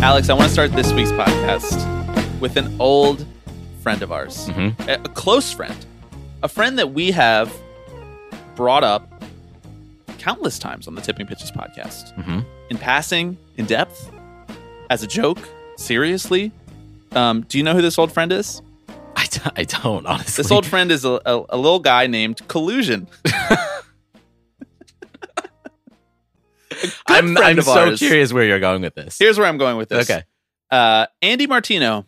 Alex, I want to start this week's podcast with an old friend of ours, a, a close friend, a friend that we have brought up countless times on the Tipping Pitches podcast. In passing, in depth, as a joke, seriously. Um, do you know who this old friend is? I, d- I don't honestly. This old friend is a, a, a little guy named Collusion. I'm, I'm of so curious where you're going with this. Here's where I'm going with this. Okay. Uh, Andy Martino,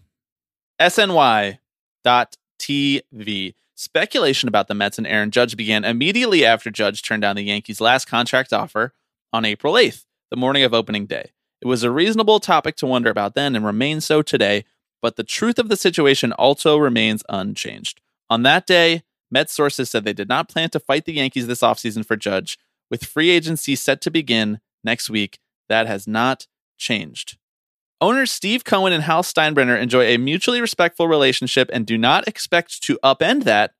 SNY dot TV. Speculation about the Mets and Aaron Judge began immediately after Judge turned down the Yankees' last contract offer on April 8th, the morning of opening day. It was a reasonable topic to wonder about then and remains so today, but the truth of the situation also remains unchanged. On that day, Mets sources said they did not plan to fight the Yankees this offseason for Judge. With free agency set to begin next week, that has not changed. Owners Steve Cohen and Hal Steinbrenner enjoy a mutually respectful relationship and do not expect to upend that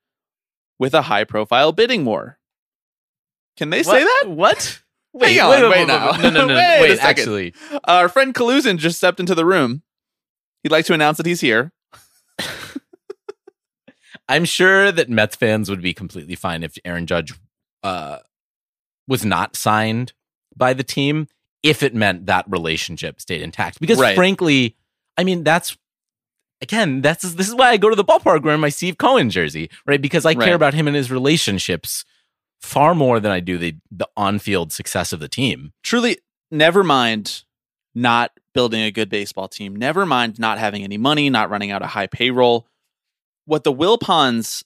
with a high profile bidding war. Can they say that? What? Hang on, wait now. No, no, no. Wait a Wait, second. actually. Our friend Collusion just stepped into the room. He'd like to announce that he's here. I'm sure that Mets fans would be completely fine if Aaron Judge uh, was not signed by the team if it meant that relationship stayed intact. Because Right. frankly, I mean, that's again, that's this is why I go to the ballpark wearing my Steve Cohen jersey, right? Because I Right. care about him and his relationships far more than I do the the on field success of the team. Truly, never mind not building a good baseball team. Never mind not having any money, not running out a high payroll. What the Wilpons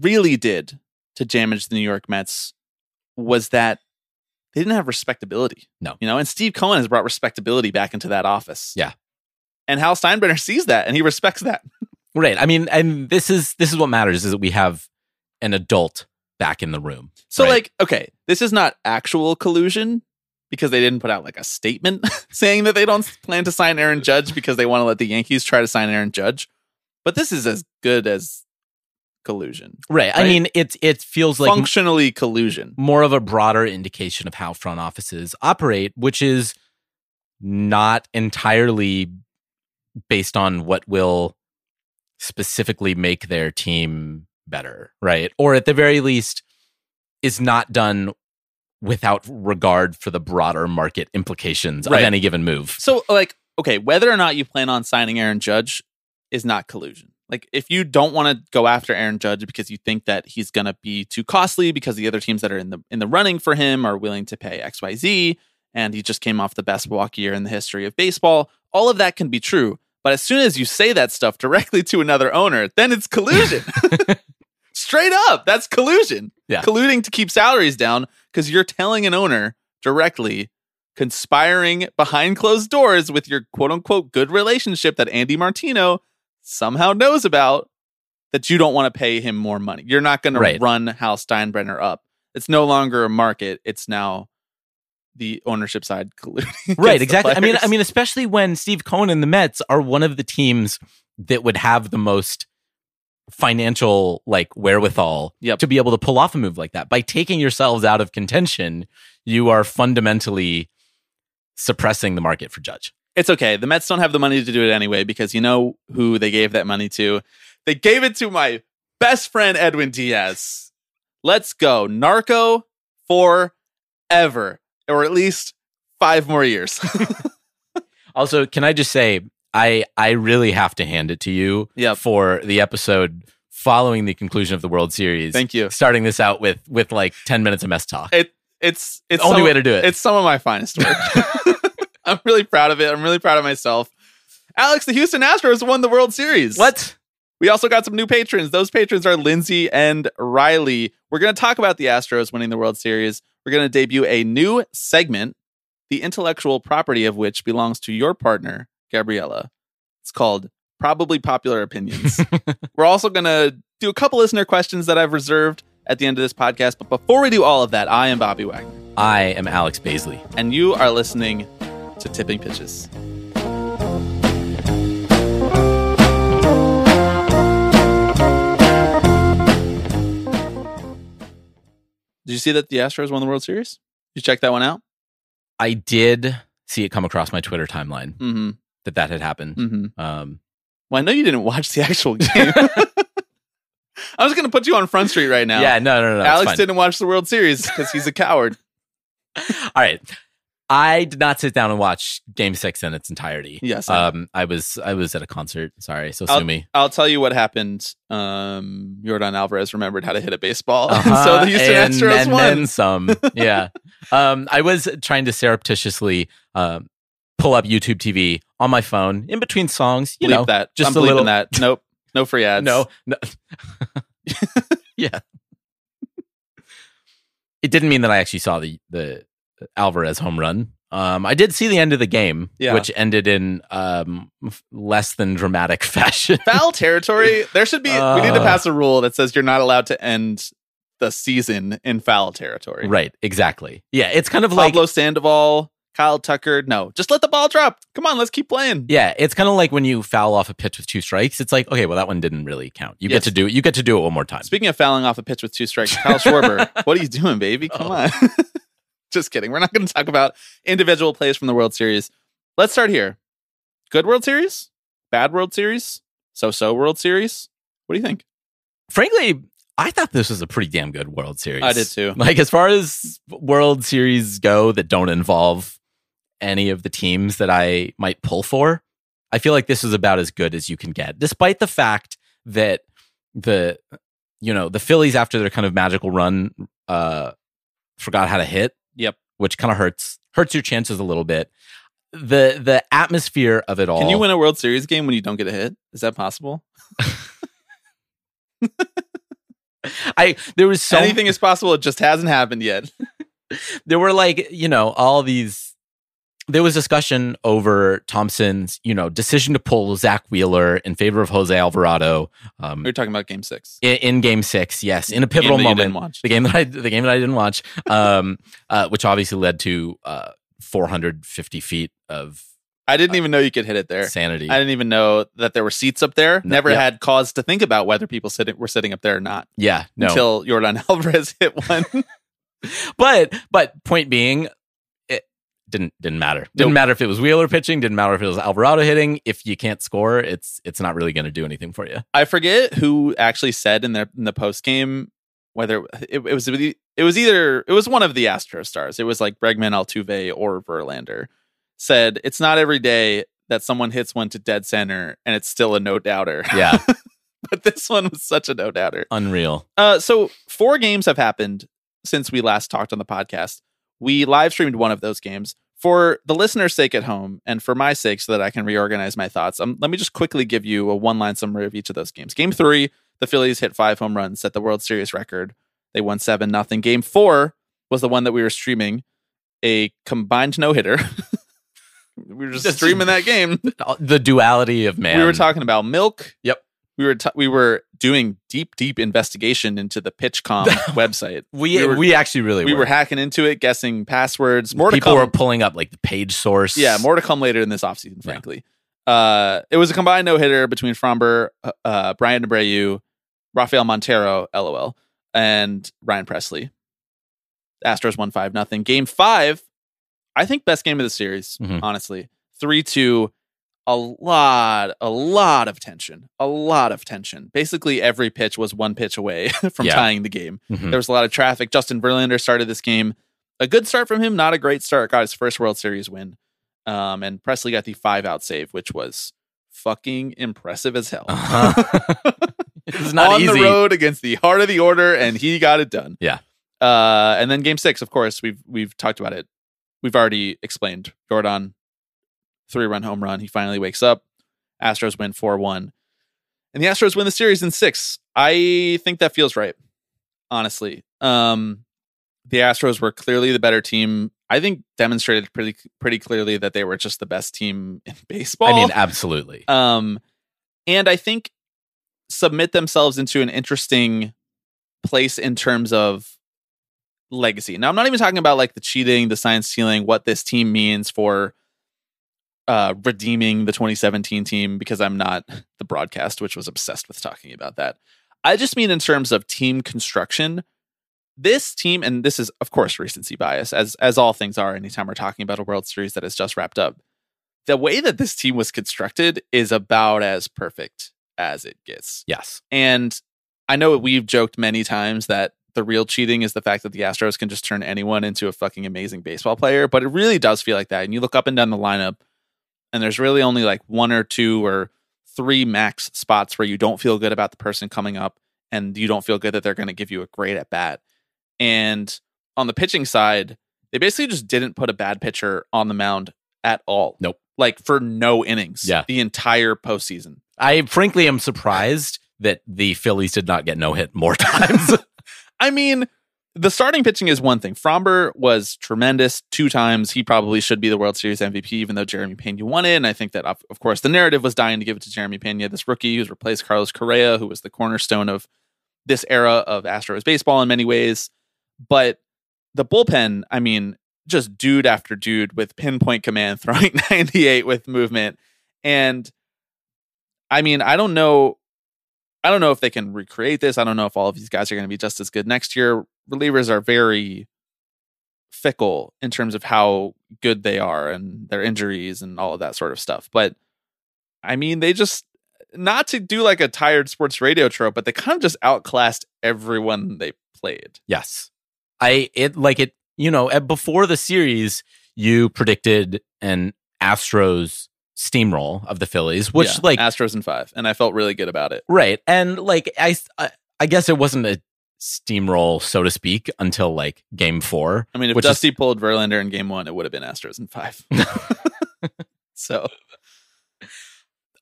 really did to damage the New York Mets was that they didn't have respectability. No. You know, and Steve Cohen has brought respectability back into that office. Yeah. And Hal Steinbrenner sees that and he respects that. Right. I mean, and this is this is what matters is that we have an adult back in the room. So, right? like, okay, this is not actual collusion because they didn't put out like a statement saying that they don't plan to sign Aaron Judge because they want to let the Yankees try to sign Aaron Judge. But this is as good as collusion. right. I mean, it it feels like Functionally collusion. more of a broader indication of how front offices operate, which is not entirely based on what will specifically make their team better, right? Or at the very least, is not done without regard for the broader market implications Right. of any given move. So, like, okay, whether or not you plan on signing Aaron Judge is not collusion. Like, if you don't want to go after Aaron Judge because you think that he's going to be too costly because the other teams that are in the in the running for him are willing to pay X Y Z, and he just came off the best walk year in the history of baseball, all of that can be true. But as soon as you say that stuff directly to another owner, then it's collusion. Straight up, that's collusion. Yeah. Colluding to keep salaries down because you're telling an owner directly conspiring behind closed doors with your quote unquote good relationship that Andy Martino somehow knows about that you don't want to pay him more money. You're not going Right. to run Hal Steinbrenner up. It's no longer a market. It's now the ownership side colluding. right exactly i mean i mean especially when steve cohen and the mets are one of the teams that would have the most financial like wherewithal Yep. to be able to pull off a move like that by taking yourselves out of contention you are fundamentally suppressing the market for judge it's okay. The Mets don't have the money to do it anyway because you know who they gave that money to? They gave it to my best friend Edwin Diaz. Let's go. Narco forever, or at least five more years. also can i just say i i really have to hand it to you Yep. for the episode following the conclusion of the world series Thank you. starting this out with with like 10 minutes of Mets talk it it's it's the Only some- way to do it. It's some of my finest work. I'm really proud of it. I'm really proud of myself. Alex, the Houston Astros won the World Series. what We also got some new patrons. Those patrons are Lindsay and Riley. We're going to talk about the Astros winning the World Series. We're going to debut a new segment the intellectual property of which belongs to your partner, Gabriella. It's called Probably Popular Opinions. We're also going to do a couple listener questions that I've reserved at the end of this podcast. But before we do all of that, I am Bobby Wagner, I am Alex Baisley. and you are listening to Tipping Pitches. Did you see that the Astros won the World Series? Did you check that one out? I did see it come across my Twitter timeline Mm-hmm. that that had happened. Mm-hmm. Um, Well, I know you didn't watch the actual game. I was going to put you on Front Street right now. Yeah, no, no, no. Alex didn't watch the World Series because he's a coward. All right. I did not sit down and watch Game Six in its entirety. Yes, I. Um, I was I was at a concert. Sorry, so sue me. I'll tell you what happened. Um, Yordan Alvarez remembered how to hit a baseball, Uh-huh, so the Houston and, Astros and won. then some. Yeah. um, I was trying to surreptitiously um, pull up YouTube TV on my phone in between songs. You Bleep know, that. just I'm a little- that. Nope. No free ads. no, no. yeah. It didn't mean that I actually saw the the Alvarez home run. Um, I did see the end of the game, Yeah. which ended in um, less than dramatic fashion. foul territory. There should be. we need to Uh. pass a rule that says you're not allowed to end the season in foul territory. right, exactly. Yeah, it's kind of like Pablo Sandoval, Kyle Tucker. No, just let the ball drop. Come on, let's keep playing. Yeah, it's kind of like when you foul off a pitch with two strikes. It's like, okay, well, that one didn't really count. You Yes. get to do it. you get to do it one more time. Speaking of fouling off a pitch with two strikes, Kyle Schwarber, what are you doing, baby? Come Oh. on. Just kidding. We're not going to talk about individual plays from the World Series. Let's start here. Good World Series? Bad World Series? So so World Series? What do you think? Frankly, I thought this was a pretty damn good World Series. I did too. Like as far as World Series go that don't involve any of the teams that I might pull for, I feel like this is about as good as you can get, despite the fact that the you know the Phillies after their kind of magical run uh forgot how to hit. Yep. which kind of hurts hurts your chances a little bit. The the atmosphere of it all. Can you win a World Series game when you don't get a hit? Is that possible? I there was so Anything is possible. It just hasn't happened yet. there were like you know all these there was discussion over thomson's you know decision to pull zack wheeler in favor of jose alvarado um, We're talking about game six. in, in game six yes in a pivotal Game that you moment the game that i the game that i didn't watch um, uh, which obviously led to uh, 450 feet of I didn't even know you could hit it there. sanity I didn't even know that there were seats up there. No, Never yep. had cause to think about whether people sitting, were sitting up there or not yeah no until Yordan Alvarez hit one. but but point being didn't didn't matter didn't Nope. matter if it was wheeler pitching didn't matter if it was alvarado hitting if you can't score it's it's not really going to do anything for you I forget who actually said in their in the post game whether it, it was it was either it was one of the Astro stars. It was like Bregman, Altuve, or Verlander said it's not every day that someone hits one to dead center and it's still a no doubter. yeah but this one was such a no doubter. unreal Uh, so four games have happened since we last talked on the podcast. We live streamed one of those games for the listener's sake at home and for my sake, so that I can reorganize my thoughts. Um, let me just quickly give you a one line summary of each of those games. Game three, the Phillies hit five home runs, set the World Series record. They won seven nothing. Game four was the one that we were streaming, a combined no hitter. we were just streaming that game. the duality of man We were talking about milk. Yep. We were t- we were doing deep deep investigation into the PitchCom website. we we we, were- actually really We were, were hacking into it, guessing passwords. More to people were pulling up like the page source yeah, more to come later in this offseason, Yeah. frankly. Uh, it was a combined no hitter between Framber, uh, uh, Bryan Abreu, Rafael Montero, LOL, and Ryan Pressly. Astros won 5 nothing. Game five, I think best game of the series, Mhm. honestly. 3 2. A lot, a lot of tension. A lot of tension. Basically, every pitch was one pitch away from Yeah. tying the game. Mhm. There was a lot of traffic. Justin Verlander started this game. A good start from him, not a great start. Got his first World Series win. Um, and Pressly got the five out save, which was fucking impressive as hell. Uh-huh. it was not On easy the road against the heart of the order, and he got it done. Yeah. Uh, and then game six, of course, we've we've talked about it. We've already explained Yordan three run home run. He finally wakes up. Astros win four one, and the Astros win the series in six. I think that feels right, honestly. Um, the Astros were clearly the better team. I think demonstrated pretty pretty clearly that they were just the best team in baseball. I mean, absolutely. Um, and I think submit themselves into an interesting place in terms of legacy. Now, I'm not even talking about like the cheating, the science stealing, what this team means for uh, redeeming the 2017 team because I'm not the broadcast, which was obsessed with talking about that. I just mean in terms of team construction. This team, and this is of course recency bias, as as all things are anytime we're talking about a World Series that has just wrapped up. The way that this team was constructed is about as perfect as it gets. Yes. And I know we've joked many times that the real cheating is the fact that the Astros can just turn anyone into a fucking amazing baseball player, but it really does feel like that. And you look up and down the lineup, and there's really only like one or two or three max spots where you don't feel good about the person coming up and you don't feel good that they're going to give you a great at bat. And on the pitching side, they basically just didn't put a bad pitcher on the mound at all. Nope. Like for no innings. Yeah. The entire postseason. I frankly am surprised that the Phillies did not get no hit more times. I mean, the starting pitching is one thing. Framber was tremendous two times. He probably should be the World Series MVP, even though Jeremy Pena won it. And I think that, of, of course, the narrative was dying to give it to Jeremy Pena, this rookie who's replaced Carlos Correa, who was the cornerstone of this era of Astros baseball in many ways. But the bullpen, I mean, just dude after dude with pinpoint command, throwing 98 with movement. And I mean, I don't know. I don't know if they can recreate this. I don't know if all of these guys are going to be just as good next year. Relievers are very fickle in terms of how good they are and their injuries and all of that sort of stuff. But I mean, they just not to do like a tired sports radio trope, but they kind of just outclassed everyone they played. yes. I it like it, you know, before the series, you predicted an Astros steamroll of the Phillies, which Yeah, like Astros in five, and I felt really good about it. right. And like I I, I guess it wasn't a steamroll so to speak until like game 4. I mean, if Which is- Dusty pulled Verlander in game one, it would have been Astros in five. so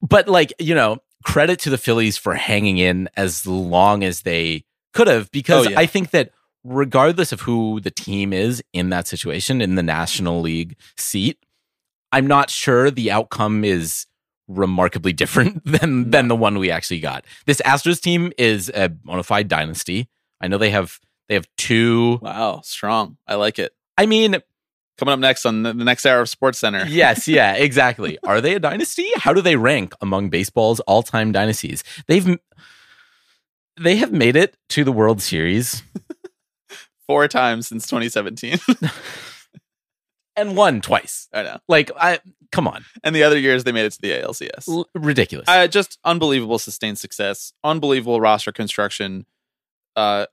but like you know credit to the phillies for hanging in as long as they could have because Oh, yeah. i think that regardless of who the team is in that situation in the national league seat i'm not sure the outcome is remarkably different than than the one we actually got this astros team is a bona fide dynasty i know they have they have two wow, strong. I like it. i mean Coming up next on the, the next hour of Sports Center. yes, yeah, exactly. Are they a dynasty? How do they rank among baseball's all-time dynasties? They've they have made it to the World Series Four times since 2017. And won twice. I know. Like, I come on, And the other years they made it to the ALCS. L- ridiculous. Uh, just unbelievable sustained success, unbelievable roster construction. Uh,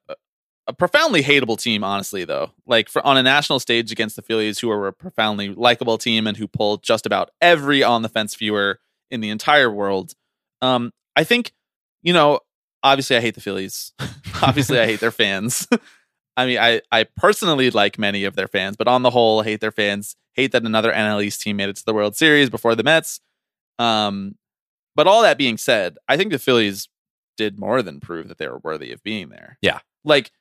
a profoundly hateable team, honestly, though. Like for on a national stage against the Phillies, who are a profoundly likable team and who pulled just about every on the fence viewer in the entire world. Um, I think, you know, obviously I hate the Phillies. obviously I hate their fans. I mean, I I personally like many of their fans, but on the whole, hate their fans. Hate that another NL East team made it to the World Series before the Mets. Um, but all that being said, I think the Phillies did more than prove that they were worthy of being there. Yeah. Like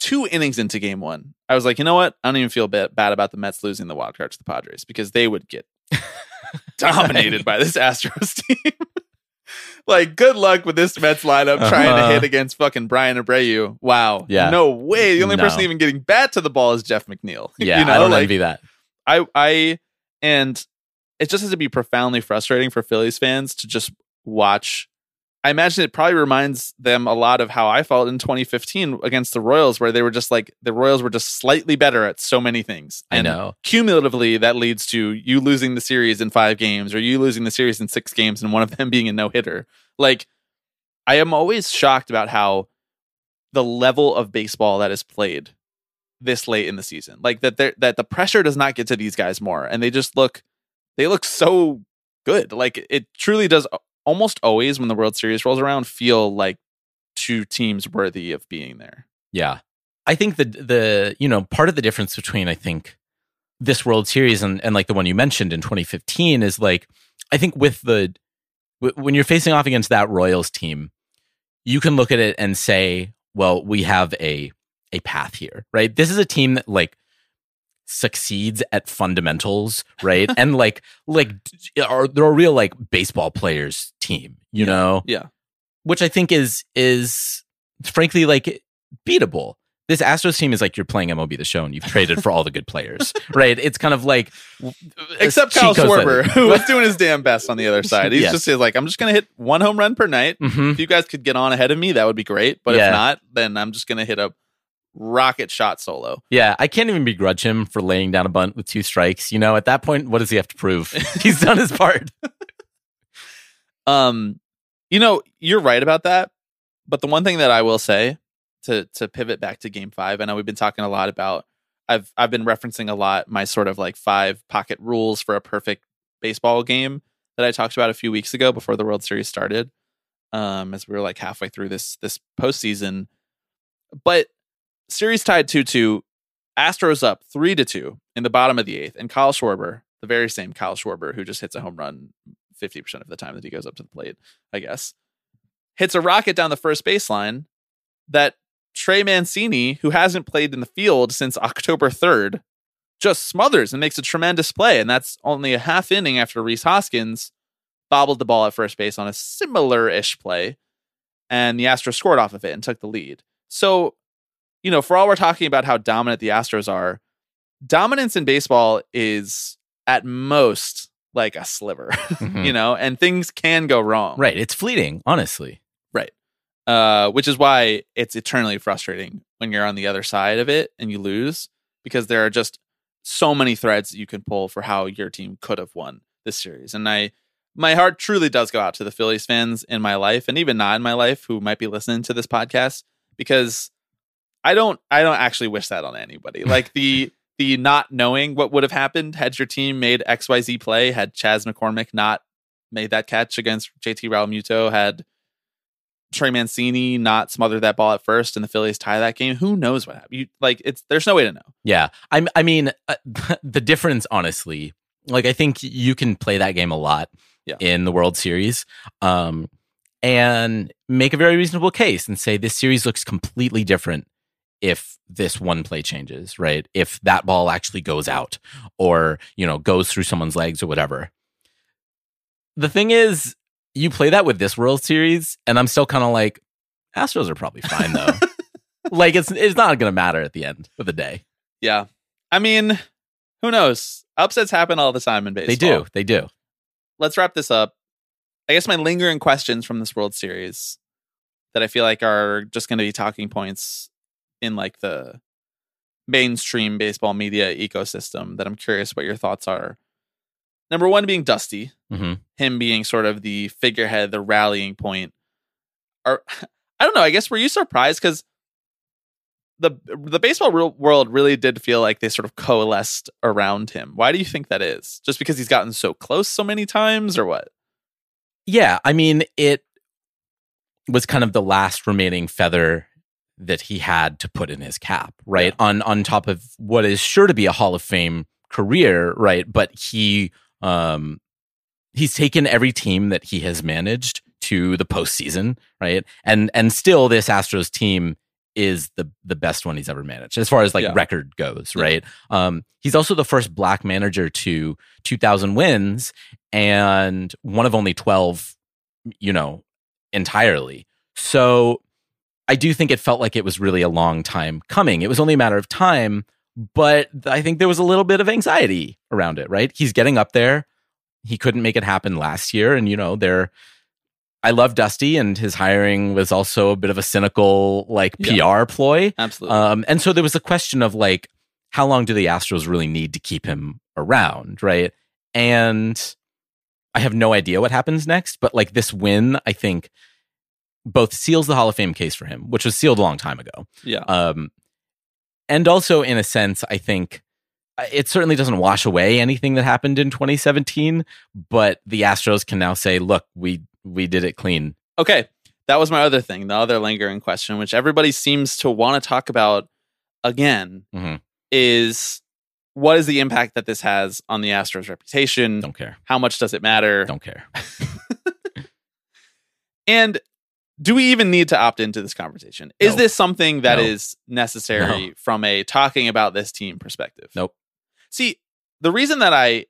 two innings into game one, I was like, you know what? I don't even feel bad, bad about the Mets losing the wild card to the Padres because they would get dominated by this Astros team. like, good luck with this Mets lineup trying to Uh-huh. hit against fucking Bryan Abreu. Wow. Yeah. No way. The only person even getting bat to the ball is Jeff McNeil. yeah, you know, I don't like, envy that. I I and it just has to be profoundly frustrating for Phillies fans to just watch. I imagine it probably reminds them a lot of how I felt in 2015 against the Royals, where they were just like the Royals were just slightly better at so many things. I know. Cumulatively, that leads to you losing the series in five games, or you losing the series in six games, and one of them being a no hitter. Like, I am always shocked about how the level of baseball that is played this late in the season. Like that that the pressure does not get to these guys more and they just look they look so good. Like it truly does almost always when the World Series rolls around feel like two teams worthy of being there. Yeah. I think the the you know part of the difference between I think this World Series and and like the one you mentioned in 2015 is like I think with the w- when you're facing off against that Royals team, you can look at it and say, well, we have a a path here, right? This is a team that like succeeds at fundamentals, right? and like like are they're a real like baseball players team, you know? Yeah. Which I think is is frankly like beatable. This Astros team is like you're playing MLB the show and you've traded for all the good players, right? It's kind of like Except Kyle Chico's Schwarber, who was doing his damn best on the other side. He's Yes. just he's like, I'm just gonna hit one home run per night. Mhm. If you guys could get on ahead of me, that would be great. But Yeah. if not, then I'm just gonna hit a rocket shot solo. Yeah, I can't even begrudge him for laying down a bunt with two strikes. You know, at that point, what does he have to prove? He's done his part. Um, you know, you're right about that. But the one thing that I will say to to pivot back to game five, I know we've been talking a lot about I've I've been referencing a lot my sort of like five pocket rules for a perfect baseball game that I talked about a few weeks ago before the World Series started. Um, as we were like halfway through this this postseason. But series tied two two, Astros up three to two in the bottom of the eighth, and Kyle Schwarber, the very same Kyle Schwarber who just hits a home run 50% of the time that he goes up to the plate, I guess, hits a rocket down the first baseline that Trey Mancini, who hasn't played in the field since October 3rd, just smothers and makes a tremendous play. And that's only a half inning after Rhys Hoskins bobbled the ball at first base on a similar ish play. And the Astros scored off of it and took the lead. So, you know, for all we're talking about how dominant the Astros are, dominance in baseball is at most like a sliver, Mhm. you know, and things can go wrong. Right. It's fleeting, honestly. Right. Uh, which is why it's eternally frustrating when you're on the other side of it and you lose because there are just so many threads that you can pull for how your team could have won this series. And I, my heart truly does go out to the Phillies fans in my life and even not in my life who might be listening to this podcast because I don't, I don't actually wish that on anybody. Like the, the not knowing what would have happened had your team made XYZ play, had Chas McCormick not made that catch against JT Realmuto, had Trey Mancini not smother that ball at first and the Phillies tie that game, who knows what happened? You like it's there's no way to know. Yeah. I I mean, uh, the difference, honestly, like I think you can play that game a lot Yeah. in the World Series, um, and make a very reasonable case and say this series looks completely different if this one play changes, right? If that ball actually goes out or you know goes through someone's legs or whatever. The thing is, you play that with this World Series, and I'm still kind of like, Astros are probably fine though. like it's it's not going to matter at the end of the day. Yeah. I mean, who knows? Upsets happen all the time in baseball. They do. They do. Let's wrap this up. I guess my lingering questions from this World Series that I feel like are just going to be talking points in like the mainstream baseball media ecosystem that I'm curious what your thoughts are. Number one being Dusty, hmm him being sort of the figurehead, the rallying point. Are I don't know. I guess were you surprised because the the baseball real world really did feel like they sort of coalesced around him. Why do you think that is? Just because he's gotten so close so many times, or what? Yeah. I mean, it was kind of the last remaining feather that he had to put in his cap, right? On on top of what is sure to be a Hall of Fame career, right? But he um he's taken every team that he has managed to the postseason, right? And and still this Astros team is the the best one he's ever managed as far as like Yeah. record goes, Yeah. right? Um he's also the first black manager to 2000 wins and one of only 12 you know entirely. So I do think it felt like it was really a long time coming. It was only a matter of time, but I think there was a little bit of anxiety around it, right? He's getting up there. He couldn't make it happen last year. And, you know, there, I love Dusty, and his hiring was also a bit of a cynical, like, Yeah. PR ploy. Absolutely. Um, and so there was a question of, like, how long do the Astros really need to keep him around, right? And I have no idea what happens next, but, like, this win, I think, both seals the Hall of Fame case for him, which was sealed a long time ago. yeah. Um, and also, in a sense, I think uh, it certainly doesn't wash away anything that happened in 2017. But the Astros can now say, "Look, we we did it clean." Okay. That was my other thing, the other lingering question, which everybody seems to want to talk about again, Mhm. is what is the impact that this has on the Astros' reputation? Don't care. How much does it matter? Don't care. And do we even need to opt into this conversation? Is No. this something that No. is necessary from a talking about this team perspective? Nope. See, the reason that I,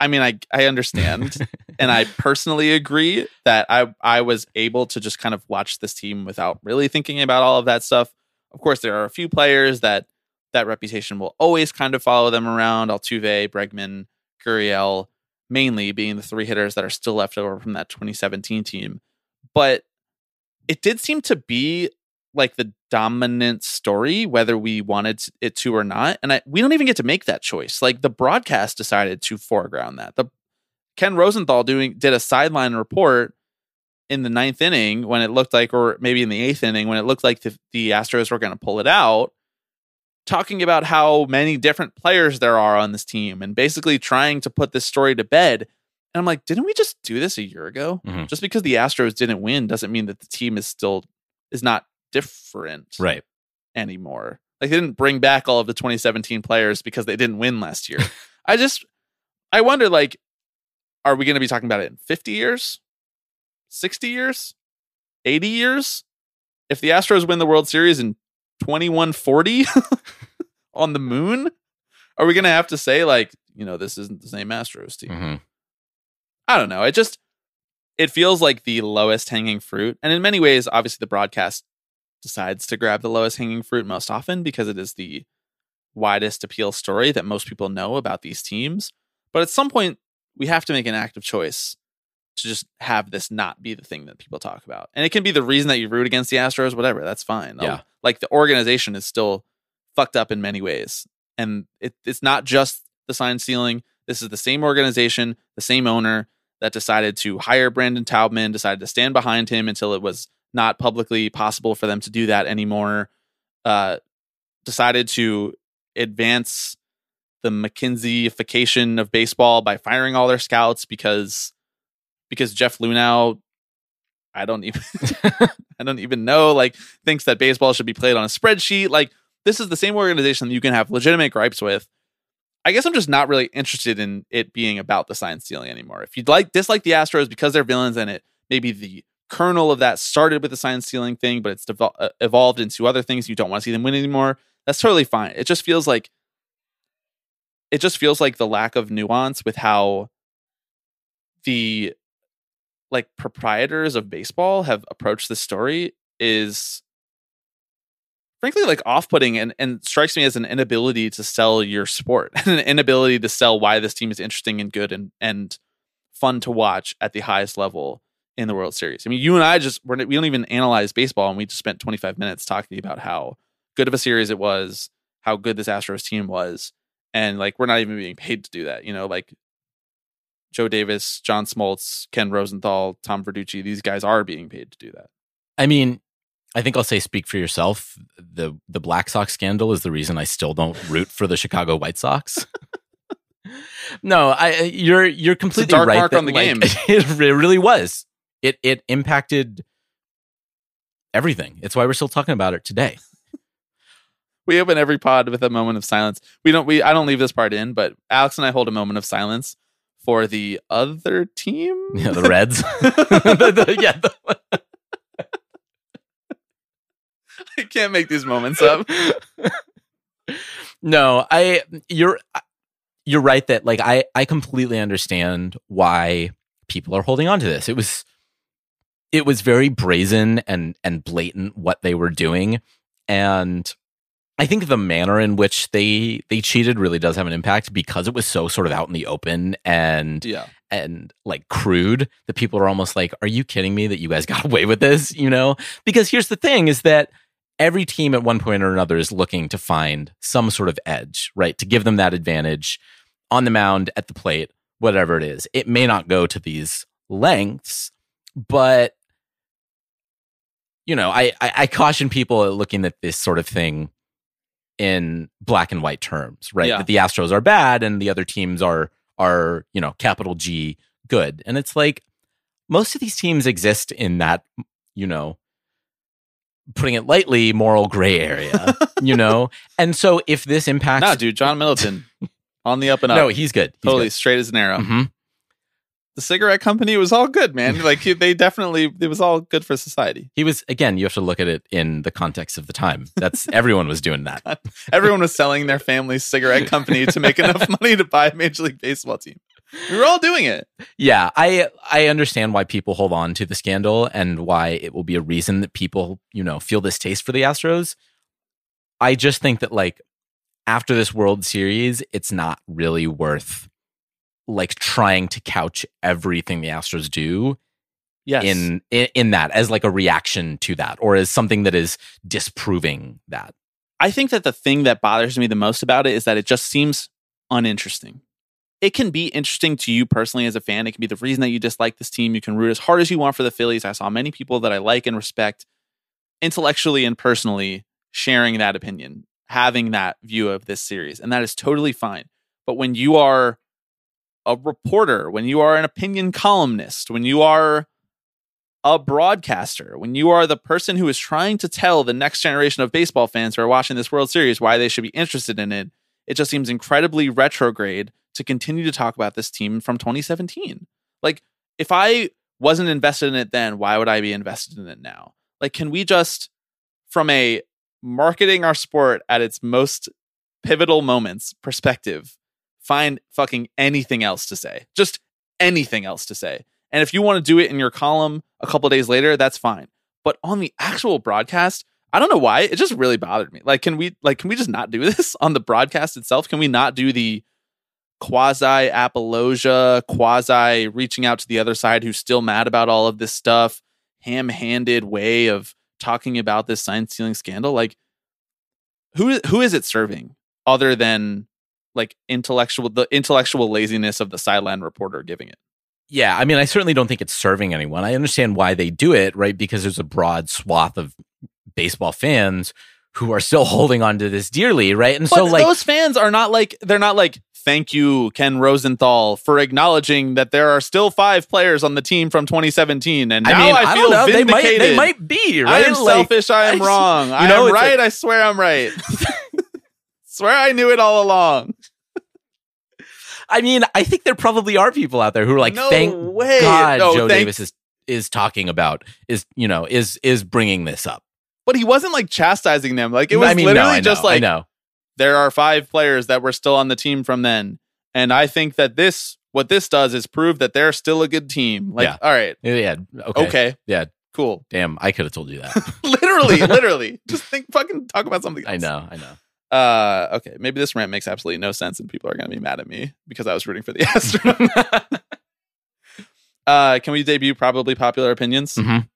I mean, I I understand, and I personally agree that I I was able to just kind of watch this team without really thinking about all of that stuff. Of course, there are a few players that that reputation will always kind of follow them around. Altuve, Bregman, Gurriel, mainly being the three hitters that are still left over from that 2017 team. But it did seem to be like the dominant story, whether we wanted it to or not. And I, we don't even get to make that choice. Like the broadcast decided to foreground that. The Ken Rosenthal doing did a sideline report in the ninth inning when it looked like, or maybe in the eighth inning when it looked like the, the Astros were going to pull it out, talking about how many different players there are on this team and basically trying to put this story to bed. And I'm like, didn't we just do this a year ago? Mhm. Just because the Astros didn't win doesn't mean that the team is still is not different Right. anymore. Like they didn't bring back all of the 2017 players because they didn't win last year. I just I wonder like are we going to be talking about it in 50 years? 60 years? 80 years? If the Astros win the World Series in 2140 on the moon, are we going to have to say like, you know, this isn't the same Astros team? Mhm. I don't know. It just it feels like the lowest hanging fruit. And in many ways, obviously the broadcast decides to grab the lowest hanging fruit most often because it is the widest appeal story that most people know about these teams. But at some point we have to make an active choice to just have this not be the thing that people talk about. And it can be the reason that you root against the Astros, whatever. That's fine. Yeah. Like the organization is still fucked up in many ways. And it, it's not just the sign stealing. This is the same organization, the same owner that decided to hire Brandon Taubman, decided to stand behind him until it was not publicly possible for them to do that anymore. Uh, decided to advance the McKinsey-ification of baseball by firing all their scouts because because Jeff Luhnow, I don't even I don't even know, like thinks that baseball should be played on a spreadsheet. Like this is the same organization that you can have legitimate gripes with. I guess I'm just not really interested in it being about the sign stealing anymore. If you'd like dislike the Astros because they're villains and it maybe the kernel of that started with the sign stealing thing, but it's uh, evolved into other things you don't want to see them win anymore. That's totally fine. It just feels like it just feels like the lack of nuance with how the like proprietors of baseball have approached this story is frankly like off-putting and, and strikes me as an inability to sell your sport and an inability to sell why this team is interesting and good and and fun to watch at the highest level in the World Series. I mean, you and I just we're, we don't even analyze baseball, and we just spent 25 minutes talking about how good of a series it was, how good this Astros team was, and like we're not even being paid to do that. You know, like Joe Davis, John Smoltz, Ken Rosenthal, Tom Verducci, these guys are being paid to do that. I mean, I think I'll say speak for yourself. The the Black Sox scandal is the reason I still don't root for the Chicago White Sox. no, I you're you're completely dark right. mark that, on the like, game. It really was. It it impacted everything. It's why we're still talking about it today. We open every pod with a moment of silence. We don't. We I don't leave this part in, but Alex and I hold a moment of silence for the other team. Yeah, the Reds. The- the- yeah, the- I can't make these moments up. no, I you're you're right that like I I completely understand why people are holding on to this. It was it was very brazen and and blatant what they were doing and I think the manner in which they they cheated really does have an impact because it was so sort of out in the open and Yeah. and like crude that people are almost like, are you kidding me that you guys got away with this? You know? Because here's the thing is that every team at one point or another is looking to find some sort of edge, right? To give them that advantage on the mound, at the plate, whatever it is. It may not go to these lengths, but you know, I, I, I caution people at looking at this sort of thing in black and white terms, right? Yeah. That the Astros are bad and the other teams are are, you know, capital G good. And it's like most of these teams exist in that, you know, putting it lightly, moral gray area, you know? And so if this impacts No, dude, John Middleton on the up and up. No, he's good. He's totally good. straight as an arrow. Mhm. the cigarette company was all good, man. Like he- they definitely, it was all good for society. He was again. You have to look at it in the context of the time. That's everyone was doing that. Everyone was selling their family's cigarette company to make enough money to buy a Major League Baseball team. We were all doing it. Yeah, I I understand why people hold on to the scandal and why it will be a reason that people you know feel this taste for the Astros. I just think that like after this World Series, it's not really worth like trying to couch everything the Astros do Yes. in, in in that as like a reaction to that or as something that is disproving that. I think that the thing that bothers me the most about it is that it just seems uninteresting. It can be interesting to you personally as a fan. It can be the reason that you dislike this team. You can root as hard as you want for the Phillies. I saw many people that I like and respect intellectually and personally sharing that opinion, having that view of this series. And that is totally fine. But when you are a reporter, when you are an opinion columnist, when you are a broadcaster, when you are the person who is trying to tell the next generation of baseball fans who are watching this World Series why they should be interested in it, it just seems incredibly retrograde to continue to talk about this team from 2017. Like, if I wasn't invested in it then, why would I be invested in it now? Like, can we just, from a marketing our sport at its most pivotal moments perspective, find fucking anything else to say? Just anything else to say. And if you want to do it in your column a couple days later, that's fine. But on the actual broadcast, I don't know why it just really bothered me. Like, can we like can we just not do this on the broadcast itself? Can we not do the quasi apologia, quasi reaching out to the other side who's still mad about all of this stuff, ham handed way of talking about this sign stealing scandal? Like, who who is it serving other than like intellectual the intellectual laziness of the sideline reporter giving it? Yeah, I mean, I certainly don't think it's serving anyone. I understand why they do it, right? Because there's a broad swath of baseball fans who are still holding on to this dearly, right? And But so, like, those fans are not like they're not like thank you Ken Rosenthal for acknowledging that there are still five players on the team from 2017 and now I mean, I, I, feel don't know. They might, vindicated. they might be, I right? am Like, selfish. I am I- wrong. you I am right. like- I swear I'm right. swear I knew it all along. I mean, I think there probably are people out there who are like, No thank way. God No, Joe thank- Davis is is talking about is you know is is bringing this up. But he wasn't like chastising them. Like it was I mean, no, literally I know, just I like know. There are five players that were still on the team from then. And I think that this what this does is prove that they're still a good team. Like, Yeah. all right, Yeah, okay, okay, yeah. cool. Damn, I could have told you that. literally, literally. Just think fucking talk about something else. I know, I know. Uh okay, maybe this rant makes absolutely no sense and people are gonna be mad at me because I was rooting for the Astros. uh can we debut probably popular opinions? Mhm.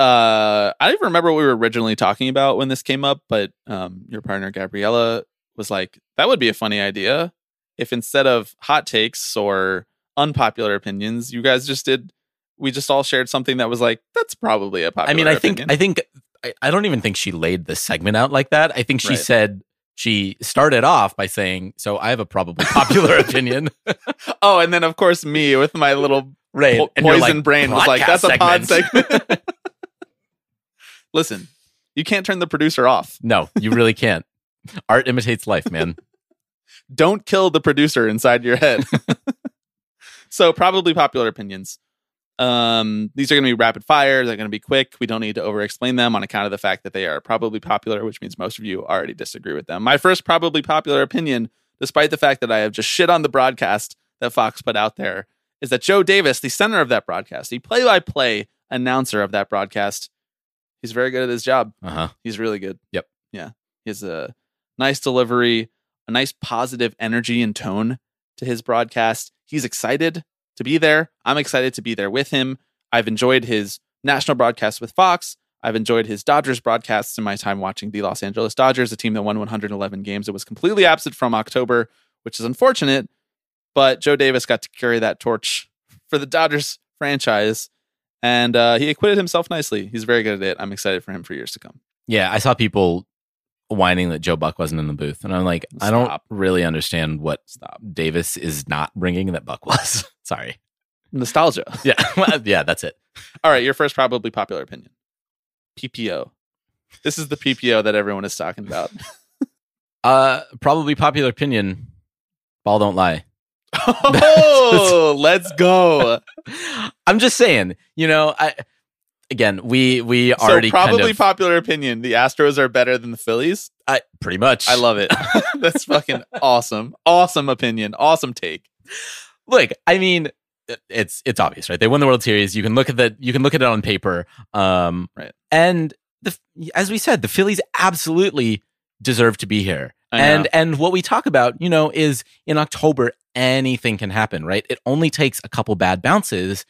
Uh I don't even remember what we were originally talking about when this came up, but um your partner Gabriella was like, that would be a funny idea if instead of hot takes or unpopular opinions, you guys just did we just all shared something that was like, that's probably a popular I mean, I think. I think I, I don't even think she laid the segment out like that. I think she Right. said she started off by saying, "So I have a probably popular opinion." Oh, and then of course me with my little right. po- poison like, brain was like, "Podcast that's a pod segment." segment. Listen, you can't turn the producer off. no, you really can't. Art imitates life, man. Don't kill the producer inside your head. so probably popular opinions. Um, these are going to be rapid fire. They're going to be quick. We don't need to over explain them on account of the fact that they are probably popular, which means most of you already disagree with them. My first probably popular opinion, despite the fact that I have just shit on the broadcast that Fox put out there, is that Joe Davis, the center of that broadcast, the play by play announcer of that broadcast, he's very good at his job. Uh huh. He's really good. Yep. Yeah. He has a nice delivery, a nice positive energy and tone to his broadcast. He's excited to be there. I'm excited to be there with him. I've enjoyed his national broadcast with Fox. I've enjoyed his Dodgers broadcasts in my time watching the Los Angeles Dodgers, a team that won 111 games. It was completely absent from October, which is unfortunate. But Joe Davis got to carry that torch for the Dodgers franchise, and uh, he acquitted himself nicely. He's very good at it. I'm excited for him for years to come. Yeah, I saw people whining that Joe Buck wasn't in the booth, and I'm like, I don't really understand what Stop. Davis is not bringing that Buck was. Sorry. Nostalgia. Yeah, yeah, that's it. All right, your first probably popular opinion. PPO. This is the PPO that everyone is talking about. Uh, probably popular opinion. Ball don't lie. Oh, let's go. I'm just saying, you know, I again, we we So already probably kind of, popular opinion: the Astros are better than the Phillies. I, pretty much. I love it. That's fucking awesome. Awesome opinion. Awesome take. Look, I mean, it's it's obvious, right? They won the World Series. You can look at the you can look at it on paper, um, Right. And the as we said, the Phillies absolutely deserve to be here. And and what we talk about, you know, is in October anything can happen, right? It only takes a couple bad bounces,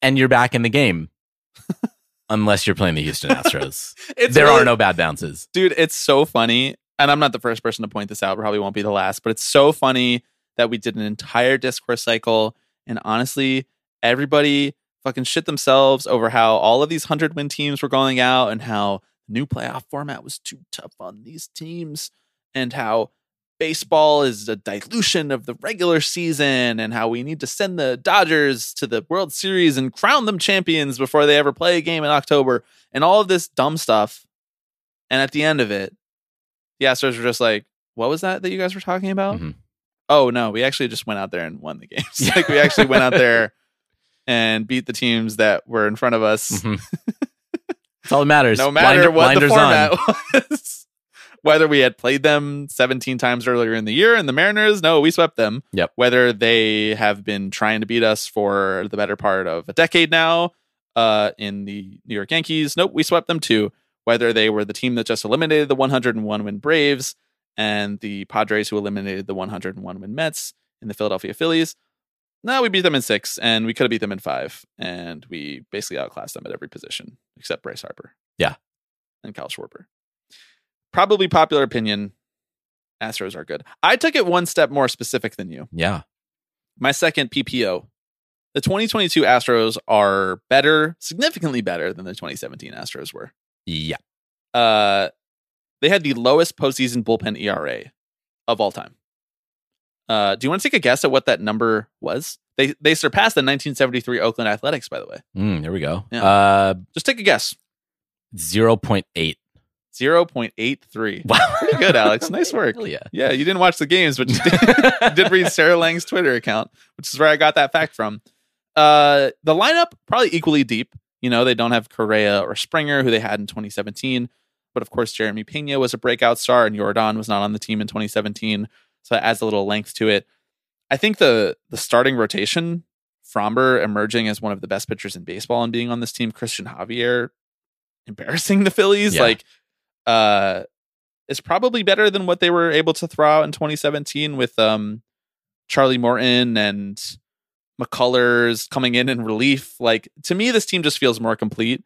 and you're back in the game. Unless you're playing the Houston Astros, there really- are no bad bounces. dude it's so funny and i'm not the first person to point this out probably won't be the last but it's so funny that we did an entire discourse cycle and honestly everybody fucking shit themselves over how all of these 100 win teams were going out and how the new playoff format was too tough on these teams and how baseball is a dilution of the regular season and how we need to send the Dodgers to the World Series and crown them champions before they ever play a game in October and all of this dumb stuff. And at the end of it, the Astros were just like, "What was that that you guys were talking about?" Mhm. Oh no, we actually just went out there and won the games. like we actually went out there and beat the teams that were in front of us. Mhm. That's all that matters. No matter Blinder- what the blinders on. format was. Whether we had played them 17 times earlier in the year and the Mariners, no, we swept them. Yep. Whether they have been trying to beat us for the better part of a decade now uh, in the New York Yankees, nope, we swept them too. Whether they were the team that just eliminated the 101 win Braves and the Padres who eliminated the 101 win Mets in the Philadelphia Phillies, no, we beat them in six and we could have beat them in five. And we basically outclassed them at every position except Bryce Harper. Yeah. And Kyle Schwarber. Probably popular opinion. Astros are good. I took it one step more specific than you. Yeah. My second PPO. The 2022 Astros are better, significantly better than the 2017 Astros were. Yeah. Uh, they had the lowest postseason bullpen ERA of all time. Uh, do you want to take a guess at what that number was? They they surpassed the 1973 Oakland Athletics, by the way. Mm, there we go. Yeah. Uh, Just take a guess. 0.8. 0.83. Wow. Pretty good, Alex. Nice work. Hell yeah. Yeah, you didn't watch the games, but you did, you did read Sarah Langs' Twitter account, which is where I got that fact from. Uh, the lineup probably equally deep. You know, they don't have Correa or Springer, who they had in 2017. But of course, Jeremy Pena was a breakout star, and Yordan was not on the team in 2017, so it adds a little length to it. I think the the starting rotation, Framber emerging as one of the best pitchers in baseball and being on this team, Christian Javier embarrassing the Phillies, Yeah. like uh is probably better than what they were able to throw out in 2017 with um Charlie Morton and McCullers coming in in relief. Like to me, this team just feels more complete,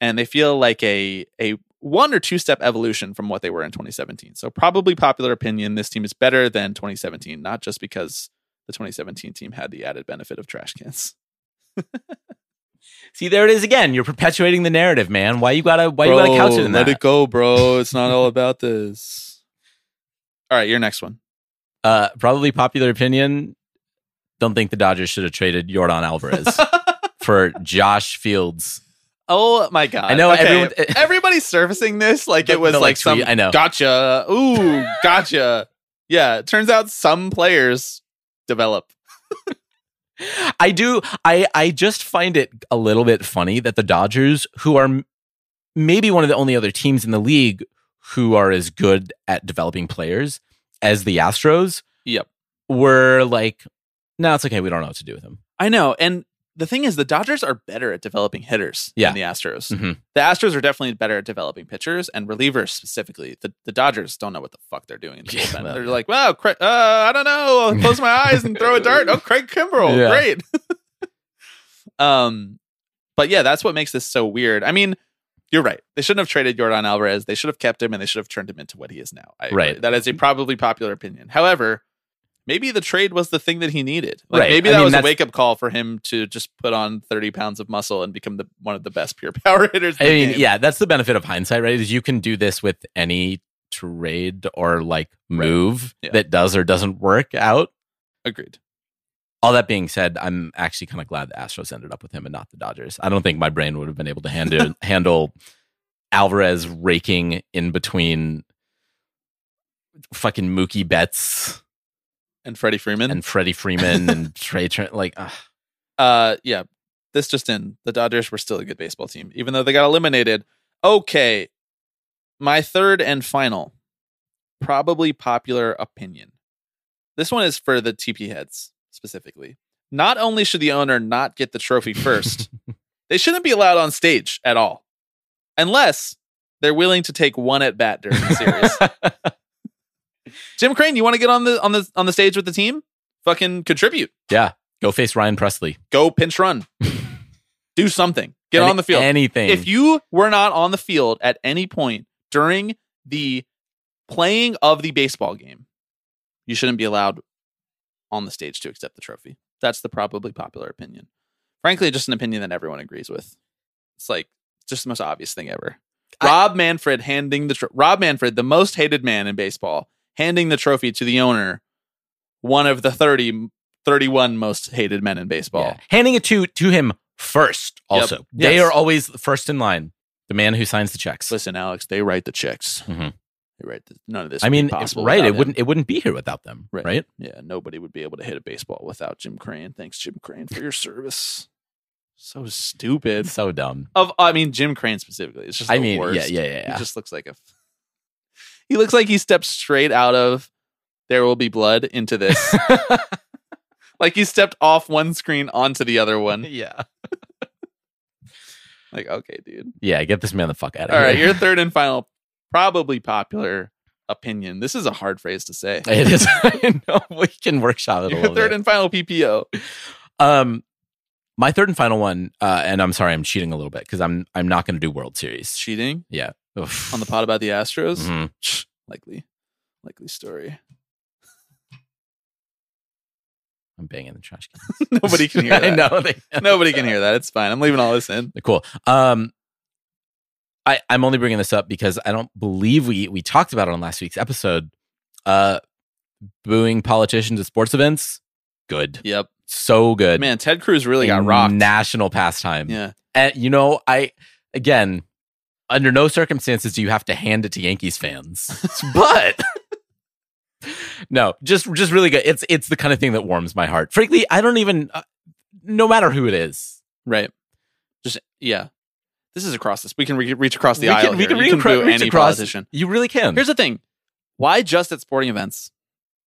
and they feel like a a one or two step evolution from what they were in 2017. So probably popular opinion, this team is better than 2017, not just because the 2017 team had the added benefit of trash cans. See, there it is again. You're perpetuating the narrative, man. Why you gotta why you gotta couch it in let that? it go, bro. It's not all about this. All right, your next one. Uh, probably popular opinion. Don't think the Dodgers should have traded Yordan Alvarez for Josh Fields. Oh my god! I know Okay, everyone- Everybody's surfacing this like The- it was the, like, like, some. I know. Gotcha. Ooh, gotcha. yeah. It turns out some players develop. I do. I I just find it a little bit funny that the Dodgers, who are maybe one of the only other teams in the league who are as good at developing players as the Astros, Yep. were like, no, it's okay. We don't know what to do with them. I know. And the thing is, the Dodgers are better at developing hitters Yeah. than the Astros. Mhm. The Astros are definitely better at developing pitchers and relievers specifically. The, the Dodgers don't know what the fuck they're doing. In the Yeah, well, they're like, wow, Craig, uh, I don't know. I'll close my eyes and throw a dart. Oh, Craig Kimbrel. Yeah. Great. um, but yeah, that's what makes this so weird. I mean, you're right. They shouldn't have traded Yordan Alvarez. They should have kept him and they should have turned him into what he is now. I. Right. That is a probably popular opinion. However, maybe the trade was the thing that he needed. Like Right. maybe I that mean, was a wake up call for him to just put on 30 pounds of muscle and become the one of the best pure power hitters. in I the mean, game. yeah, that's the benefit of hindsight, right? Is you can do this with any trade or like move Yeah. that does or doesn't work out. Agreed. All that being said, I'm actually kind of glad the Astros ended up with him and not the Dodgers. I don't think my brain would have been able to handle handle Alvarez raking in between fucking Mookie Betts and Freddie Freeman. and Freddie Freeman and Trey Trent. Like, ugh. uh, yeah, this just in: the Dodgers were still a good baseball team, even though they got eliminated. Okay, my third and final, probably popular opinion. This one is for the TP heads specifically. Not only should the owner not get the trophy first, they shouldn't be allowed on stage at all, unless they're willing to take one at bat during the series. Jim Crane, you want to get on the on the on the stage with the team? Fucking contribute. yeah, go face Ryan Pressly. Go pinch run. Do something. Get Any- on the field. Anything. If you were not on the field at any point during the playing of the baseball game, you shouldn't be allowed on the stage to accept the trophy. That's the probably popular opinion. Frankly, just an opinion that everyone agrees with. It's like just the most obvious thing ever. I- Rob Manfred handing the tro- Rob Manfred, the most hated man in baseball, handing the trophy to the owner, one of the 30, 31 most hated men in baseball. Yeah. handing it to to him first. Yep. Also, they Yes. are always first in line. The man who signs the checks. Listen, Alex, they write the checks. Mhm. They write the, none of this. I mean, possible right? It him. wouldn't. It wouldn't be here without them. Right. Right. Yeah, nobody would be able to hit a baseball without Jim Crane. Thanks, Jim Crane, for your service. So stupid. So dumb. Of I mean, Jim Crane specifically. It's just. I the mean, worst. yeah, yeah, yeah, yeah. He just looks like a. He looks like he stepped straight out of "There Will Be Blood" into this. like he stepped off one screen onto the other one. yeah. Like, okay, dude. Yeah. Get this man the fuck out of All here. right, your third and final, probably popular opinion. This is a hard phrase to say. It is. I know we can workshop it a little third bit. and final PPO. Um, my third and final one, uh, and I'm sorry, I'm cheating a little bit because I'm I'm not going to do World Series. Cheating Yeah. Oof. on the pod about the Astros. Mhm. Likely, likely story. I'm banging the trash can. Nobody can hear that. They, Nobody can hear that. It's fine. I'm leaving all this in. Cool. Um, I I'm only bringing this up because I don't believe we we talked about it on last week's episode. Uh, booing politicians at sports events, good, Yep. so good. Man, Ted Cruz really got A rocked. National pastime. yeah. And you know, I again, under no circumstances do you have to hand it to Yankees fans, but. No, just just really good. It's it's the kind of thing that warms my heart. Frankly, I don't even, uh, no matter who it is, Right. Just yeah. This is across this. We can re- reach across the we aisle. can, we can reach, acro- boo reach any across. politician. You really can. Here's the thing. Why just at sporting events?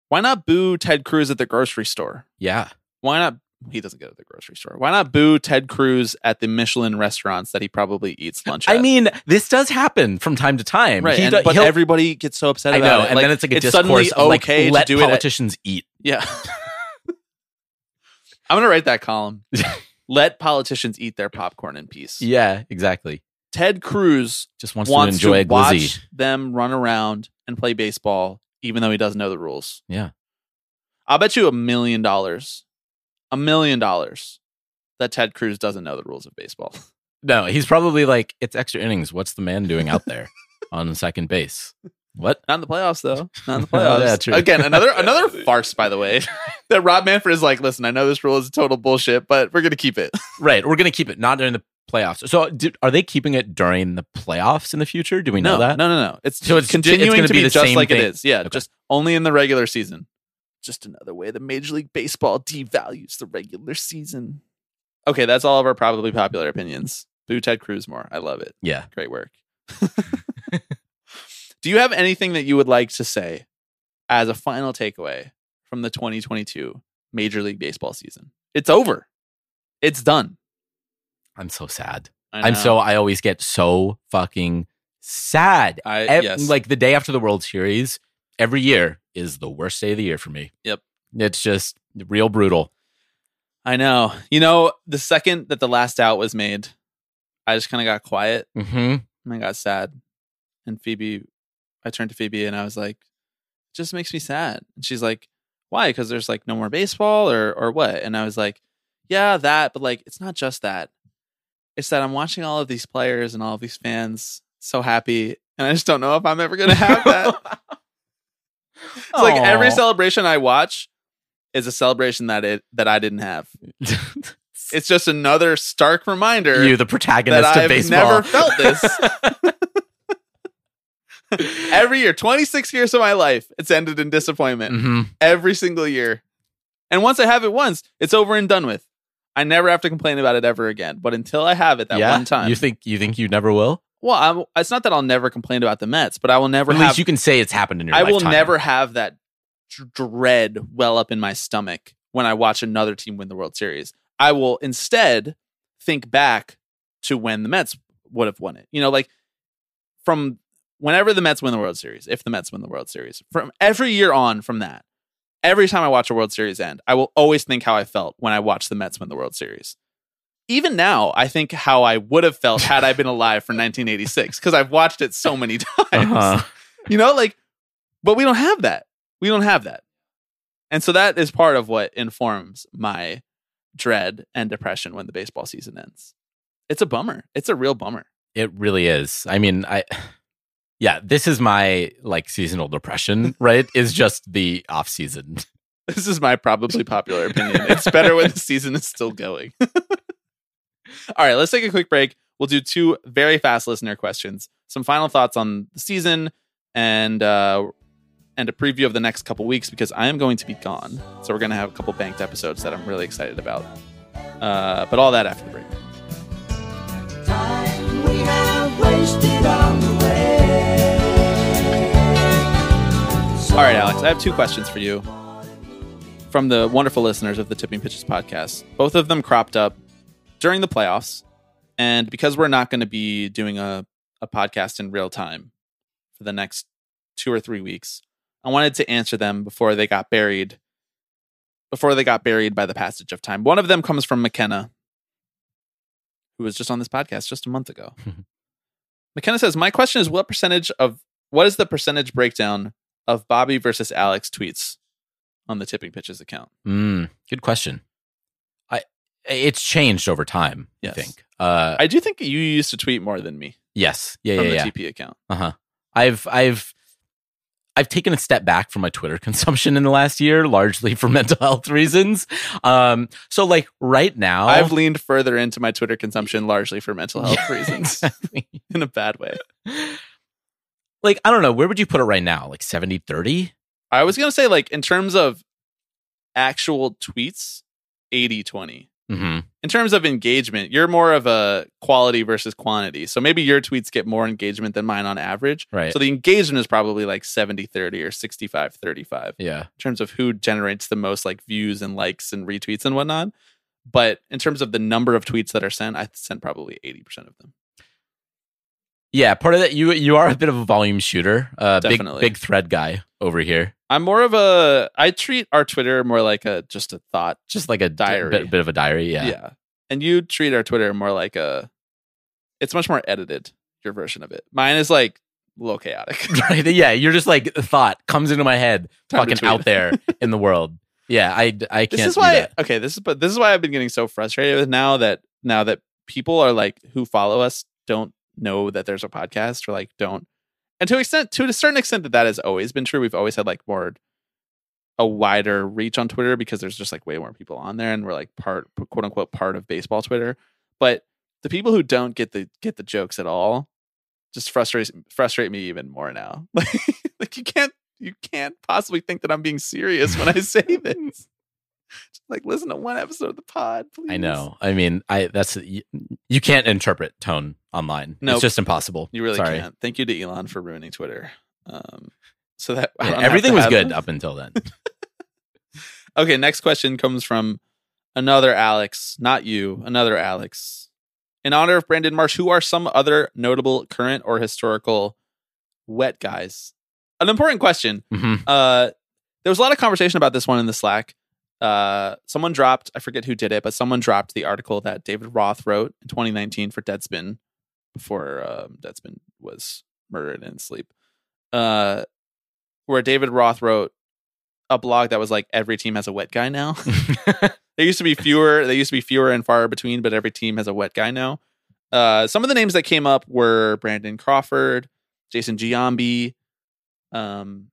Why not boo Ted Cruz at the grocery store? yeah, Why not? He doesn't go to the grocery store. Why not boo Ted Cruz at the Michelin restaurants that he probably eats lunch at? I mean, this does happen from time to time. right? And- but everybody gets so upset I about know, it. and then it's like a it's discourse suddenly of like okay let to do it. At, politicians eat. yeah. I'm gonna write that column. let politicians eat their popcorn in peace. Yeah, exactly. Ted Cruz Just wants, wants to enjoy to glizzy. watch them run around and play baseball, even though he doesn't know the rules. Yeah. I'll bet you a million dollars, a million dollars, that Ted Cruz doesn't know the rules of baseball. No, he's probably like, it's extra innings. What's the man doing out there on second base? What? Not in the playoffs, though. Not in the Oh, playoffs. yeah, true. Again, another another farce, by the way. that Rob Manfred is like, listen, I know this rule is total bullshit, but we're gonna keep it. Right. We're gonna keep it not during the playoffs. So, do, are they keeping it during the playoffs in the future? Do we know no, that? no, no, no. It's So it's ju- it's continuing gonna to be be, the just same like thing. it is. Yeah, Okay. just only in the regular season. Just another way the Major League Baseball devalues the regular season. Okay, that's all of our probably popular opinions. Boo Ted Cruz more. I love it. Yeah. Great work. Do you have anything that you would like to say as a final takeaway from the 2022 Major League Baseball season? It's over. It's done. I'm so sad. I'm so I always get so fucking sad. I Ev- yes. Like the day after the World Series, every year is the worst day of the year for me. Yep. It's just real brutal. I know. You know, the second that the last out was made, I just kind of got quiet Mm-hmm. and I got sad. And Phoebe, I turned to Phoebe and I was like, it just makes me sad. And she's like, why? Because there's like no more baseball or or what? And I was like, yeah, that, but like it's not just that. It's that I'm watching all of these players and all of these fans so happy, and I just don't know if I'm ever gonna have that. it's like every celebration I watch is a celebration that it that I didn't have. It's just another stark reminder you, the protagonist that of I've baseball. never felt this. Every year, 26 years of my life, it's ended in disappointment. Mhm. Every single year. And once I have it once, it's over and done with. I never have to complain about it ever again. But until I have it that yeah, one time, you think you think you never will? Well, I'm, it's not that I'll never complain about the Mets, but I will never At have least you can say it's happened in your I will never have that dread well up in my stomach when I watch another team win the World Series. I will instead think back to when the Mets would have won it. You know, like from whenever the Mets win the World Series, if the Mets win the World Series, from every year on from that, every time I watch a World Series end, I will always think how I felt when I watched the Mets win the World Series. Even now, I think how I would have felt had I been alive for 1986 because I've watched it so many times. Uh-huh. You know, like, but we don't have that. We don't have that. And so that is part of what informs my dread and depression when the baseball season ends. It's a bummer. It's a real bummer. It really is. I mean, I yeah, this is my like seasonal depression, right? is just the off season. This is my probably popular opinion. It's better when the season is still going. All right, let's take a quick break. We'll do two very fast listener questions, some final thoughts on the season, and uh, and a preview of the next couple weeks because I am going to be gone. So we're going to have a couple banked episodes that I'm really excited about. Uh, but all that after the break. Time we have wasted on the way. All right, Alex, I have two questions for you from the wonderful listeners of the Tipping Pitches podcast. Both of them cropped up during the playoffs. And because we're not going to be doing a, a podcast in real time for the next two or three weeks, I wanted to answer them before they got buried. Before they got buried by the passage of time. One of them comes from McKenna, who was just on this podcast just a month ago. McKenna says, My question is what percentage of what is the percentage breakdown of Bobby versus Alex tweets on the tipping pitches account? Mm, good question. It's changed over time. Yes. I think. Uh, I do think you used to tweet more than me yes. Yeah. Yeah. From Yeah. the Yeah. TP account. Uh huh. I've I've I've taken a step back from my Twitter consumption in the last year, largely for mental health reasons. Um, so like right now, I've leaned further into my Twitter consumption largely for mental health Yeah, reasons exactly. in a bad way. like I don't know, where would you put it right now? Like 70 30? I was going to say, like, in terms of actual tweets, 80 20. Mm-hmm. In terms of engagement, you're more of a quality versus quantity. So maybe your tweets get more engagement than mine on average. Right. So the engagement is probably like 70 30 or 65 35. Yeah. in terms of who generates the most like views and likes and retweets and whatnot. But in terms of the number of tweets that are sent, I sent probably 80% of them. Yeah, part of that you you are a bit of a volume shooter. Uh big Definitely. big thread guy over here. I'm more of a I treat our Twitter more like a just a thought. Just like a Diary. bit, bit of a diary, Yeah. yeah. And you treat our Twitter more like a it's much more edited, your version of it. Mine is like a little chaotic. right. Yeah, you're just like a thought comes into my head, Time fucking out there in the world. Yeah, I I can't this is why okay, this is but this is why I've been getting so frustrated with now that now that people are like who follow us don't know that there's a podcast or like don't and to extent to a certain extent that that has always been true we've always had like more a wider reach on twitter because there's just like way more people on there and we're like part quote unquote part of baseball twitter but the people who don't get the get the jokes at all just frustrate frustrate me even more now. Like like you can't you can't possibly think that i'm being serious when i say this just like listen to one episode of the pod please I know. I mean, I that's you, you can't interpret tone online. Nope. It's just impossible. You really Sorry. can't. Thank you to Elon for ruining Twitter. Um, so that Yeah, everything was good them. up until then. Okay, next question comes from another Alex, not you, another Alex. In honor of Brandon Marsh, who are some other notable current or historical wet guys? An important question. Mhm. Uh, there was a lot of conversation about this one in the Slack. Uh, someone dropped, I forget who did it, but someone dropped the article that David Roth wrote in 2019 for Deadspin before um, Deadspin was murdered in sleep. Uh, where David Roth wrote a blog that was like every team has a wet guy now. there used to be fewer, they used to be fewer and far between, but every team has a wet guy now. Uh, some of the names that came up were Brandon Crawford, Jason Giambi, um,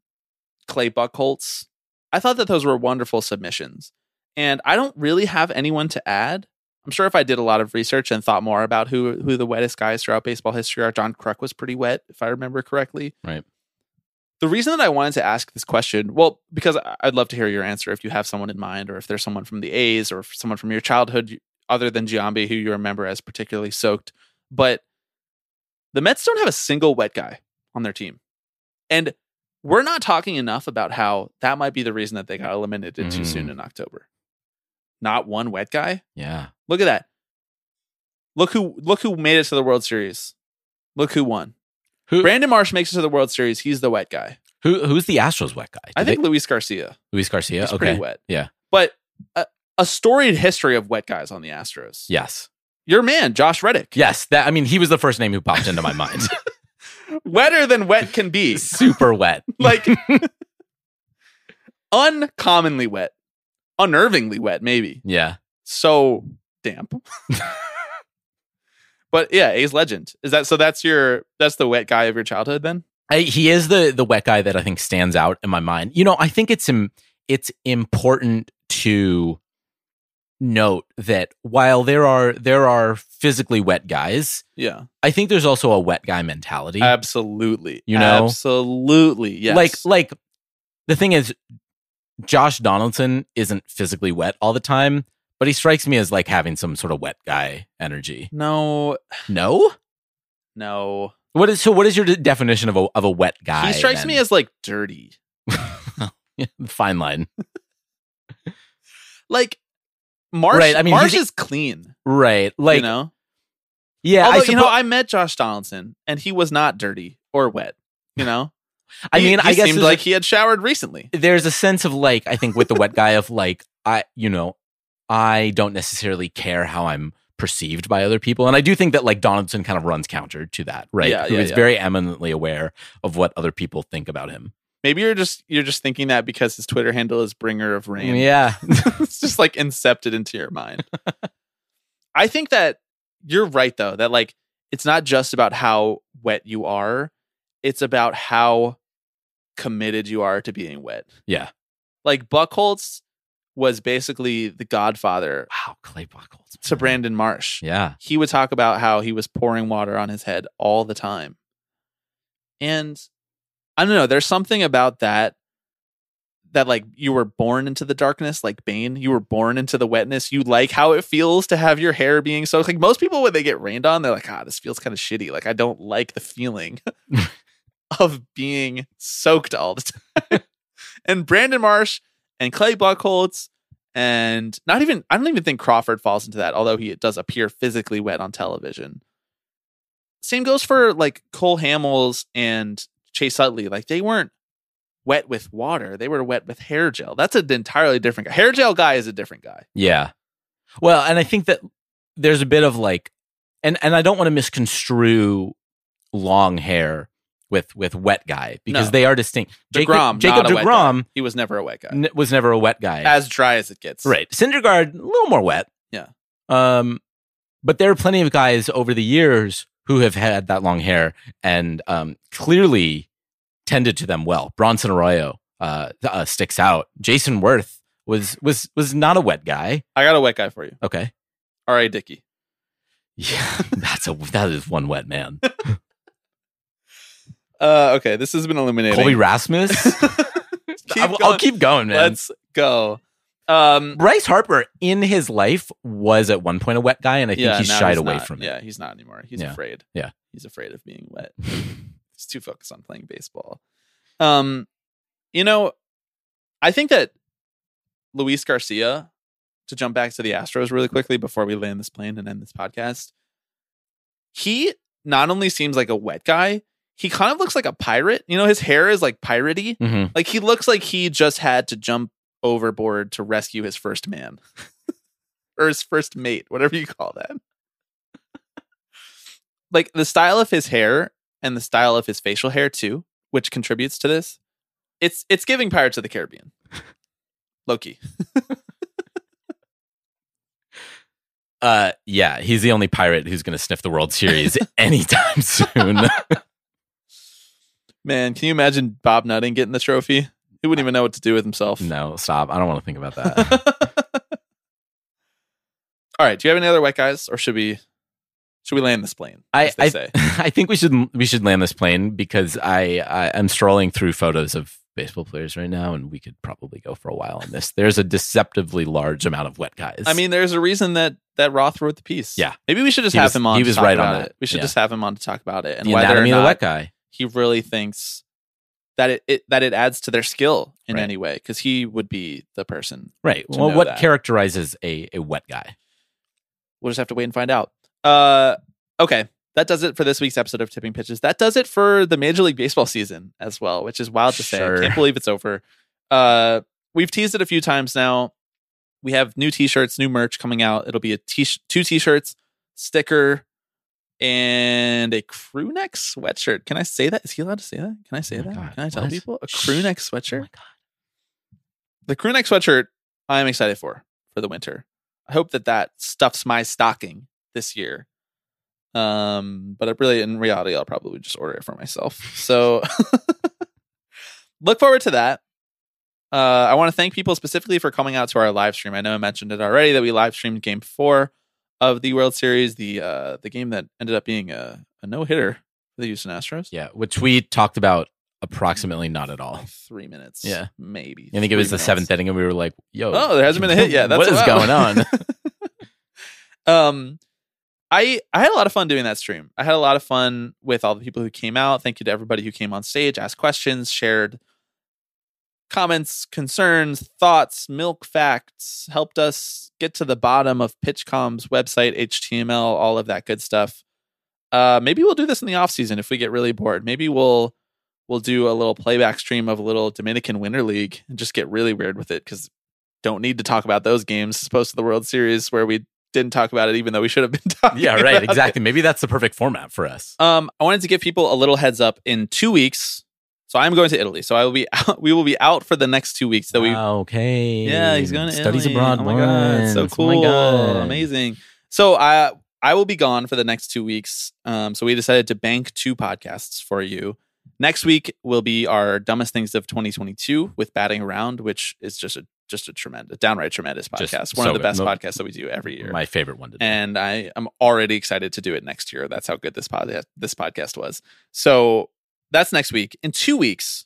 Clay Buchholz. I thought that those were wonderful submissions. And I don't really have anyone to add. I'm sure if I did a lot of research and thought more about who who the wettest guys throughout baseball history are, John Kruk was pretty wet, if I remember correctly. Right. The reason that I wanted to ask this question, well, because I'd love to hear your answer if you have someone in mind, or if there's someone from the A's or someone from your childhood other than Giambi who you remember as particularly soaked. But the Mets don't have a single wet guy on their team. And we're not talking enough about how that might be the reason that they got eliminated too soon Mhm. in October. Not one wet guy. Yeah. Look at that. Look who look who made it to the World Series. Look who won. Who Brandon Marsh makes it to the World Series. He's the wet guy. who who's the Astros wet guy? I think they- Luis Garcia. Luis Garcia. He's okay. pretty wet. Yeah. But a, a storied history of wet guys on the Astros. Yes. Your man, Josh Reddick. Yes. That I mean, he was the first name who popped into my mind. Wetter than wet can be. Super wet. like uncommonly wet. Unnervingly wet, maybe. Yeah. So damp. but yeah, A's legend. Is that so that's your that's the wet guy of your childhood then? I, he is the the wet guy that I think stands out in my mind. You know, I think it's Im- it's important to note that while there are there are physically wet guys, Yeah. I think there's also a wet guy mentality. Absolutely. You know? Absolutely. Yes. Like like the thing is Josh Donaldson isn't physically wet all the time, but he strikes me as like having some sort of wet guy energy. no, No? no. What is so what is your de- definition of a of a wet guy? he strikes then? me as like dirty. fine line. Like Marsh, Right, I mean, Marsh is clean. Right. Like you know? yeah, Although, I you know, I met Josh Donaldson and he was not dirty or wet. You know? I He- mean, he I guess seemed like a- he had showered recently. there's a sense of like I think with the wet guy of like I you know I don't necessarily care how I'm perceived by other people, and I do think that like Donaldson kind of runs counter to that, right? Yeah, Who yeah, is yeah. very eminently aware of what other people think about him. Maybe you're just you're just thinking that because his Twitter handle is bringer of rain. Yeah, it's just like incepted into your mind. I think that you're right though, that like it's not just about how wet you are, it's about how committed you are to being wet. yeah. Like Buchholz was basically the godfather Wow, Clay Buchholz to Brandon Marsh. Yeah, He would talk about how he was pouring water on his head all the time. And I don't know, there's something about that that like you were born into the darkness like Bane, you were born into the wetness. You like how it feels to have your hair being soaked. Like most people when they get rained on, they're like, "Ah, this feels kind of shitty. Like I don't like the feeling of being soaked all the time." and Brandon Marsh and Clay Buchholz and not even I don't even think Crawford falls into that, although he does appear physically wet on television. Same goes for like Cole Hamels and Chase Utley. Like they weren't wet with water; they were wet with hair gel. That's an entirely different guy. Hair gel guy is a different guy. yeah. Well, and I think that there's a bit of like, and and I don't want to misconstrue long hair with with wet guy because No. they are distinct. Jacob, Degrom, Jacob not a wet guy. Degrom he was never a wet guy. n- was never a wet guy. As dry as it gets. Right. Syndergaard, a little more wet. Yeah. Um, but there are plenty of guys over the years who have had that long hair and um, clearly tended to them well. Bronson Arroyo uh, uh, sticks out. Jayson Werth was was was not a wet guy. I got a wet guy for you. Okay. All right, Dickey. Yeah, that's a that is one wet man. Uh, okay, this has been illuminating. Colby Rasmus. Keep I'll, I'll keep going, man. Let's go. Um, Bryce Harper in his life was at one point a wet guy, and I think yeah, shied away not. from it. Yeah, he's not anymore. He's Yeah. afraid. Yeah. he's afraid of being wet. he's too focused on playing baseball. Um, you know, I think that Luis Garcia. To jump back to the Astros really quickly before we land this plane and end this podcast, he not only seems like a wet guy, he kind of looks like a pirate. You know, his hair is like piratey. Mhm. Like he looks like he just had to jump overboard to rescue his first man or his first mate, whatever you call that. like the style of his hair and the style of his facial hair too, which contributes to this. It's it's giving Pirates of the Caribbean. Loki. Uh, yeah, he's the only pirate who's going to sniff the World Series anytime soon. Man, can you imagine Bob Nutting getting the trophy? He wouldn't even know what to do with himself. no, stop. I don't want to think about that. All right. Do you have any other wet guys, or should we should we land this plane? I I, say. I think we should we should land this plane because I, I I'm strolling through photos of baseball players right now, and we could probably go for a while on this. There's a deceptively large amount of wet guys. I mean, there's a reason that that Roth wrote the piece. Yeah. maybe we should just He have was- him on. he to was talk right on about that. it. We should Yeah. just have him on to talk about it and the whether or anatomy of not the wet guy. he really thinks that it, it that it adds to their skill in Right. any way because he would be the person. Right. Well, what that. characterizes a, a wet guy? We'll just have to wait and find out. Uh, okay. That does it for this week's episode of Tipping Pitches. That does it for the Major League Baseball season as well, which is wild to say. I can't believe it's over. Uh, we've teased it a few times now. We have new T-shirts, new merch coming out. It'll be a t two T-shirts, sticker, and a crew neck sweatshirt. Can I say that? Is he allowed to say that? Can I say Oh that? God, Can I tell what? people a crew neck Oh sweatshirt? my God. the crew neck sweatshirt i'm excited for for the winter i hope that that stuffs my stocking this year um but i really in reality i'll probably just order it for myself so look forward to that uh i want to thank people specifically for coming out to our live stream i know i mentioned it already that we live streamed game four of the world series the uh the game that ended up being a, a no-hitter for the houston astros Yeah, which we talked about approximately not at all. like three minutes Yeah. maybe I think it was three the seventh inning, and we were like, "Yo, Oh, there hasn't been a hit yet. That's what is going on?" um, I I had a lot of fun doing that stream. I had a lot of fun with all the people who came out. Thank you to everybody who came on stage, asked questions, shared comments, concerns, thoughts, milk facts, helped us get to the bottom of PitchCom's website, HTML, all of that good stuff. Uh, maybe we'll do this in the off season if we get really bored. Maybe we'll we'll do a little playback stream of a little Dominican Winter League and just get really weird with it because don't need to talk about those games as opposed to the World Series where we didn't talk about it even though we should have been talking. yeah, right, about it. exactly. Maybe that's the perfect format for us. Um, I wanted to give people a little heads up in two weeks. So I'm going to Italy. So I will be out, we will be out for the next two weeks. So we okay, yeah, he's going to studies Italy. abroad. Oh my god, so cool, Oh my God. amazing. So I I will be gone for the next two weeks. Um, so we decided to bank two podcasts for you. Next week will be our dumbest things of 2022 with batting around, which is just a just a tremendous, downright tremendous Just podcast. One so of the best Mo- podcasts that we do every year. My favorite one to do. and I am already excited to do it next year. That's how good this podcast this podcast was. So that's next week. In two weeks,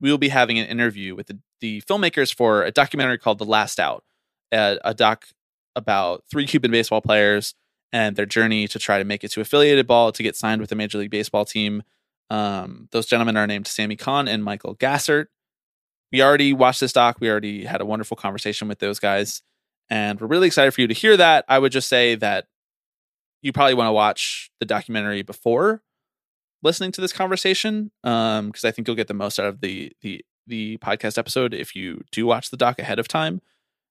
we will be having an interview with the, the filmmakers for a documentary called The Last Out, a, a doc about three Cuban baseball players and their journey to try to make it to affiliated ball to get signed with a Major League Baseball team. Um, those gentlemen are named Sami Khan and Michael Gassert. We already watched this doc. We already had a wonderful conversation with those guys and we're really excited for you to hear that. I would just say that you probably want to watch the documentary before listening to this conversation, um, because I think you'll get the most out of the the the podcast episode if you do watch the doc ahead of time.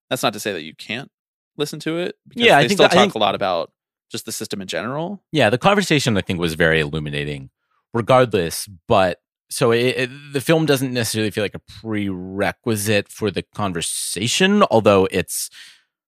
That's not to say that you can't listen to it. Because Yeah, I think still that- I talk think- a lot about just the system in general. Yeah, the conversation I think was very illuminating, regardless. But so it, it, the film doesn't necessarily feel like a prerequisite for the conversation, although it's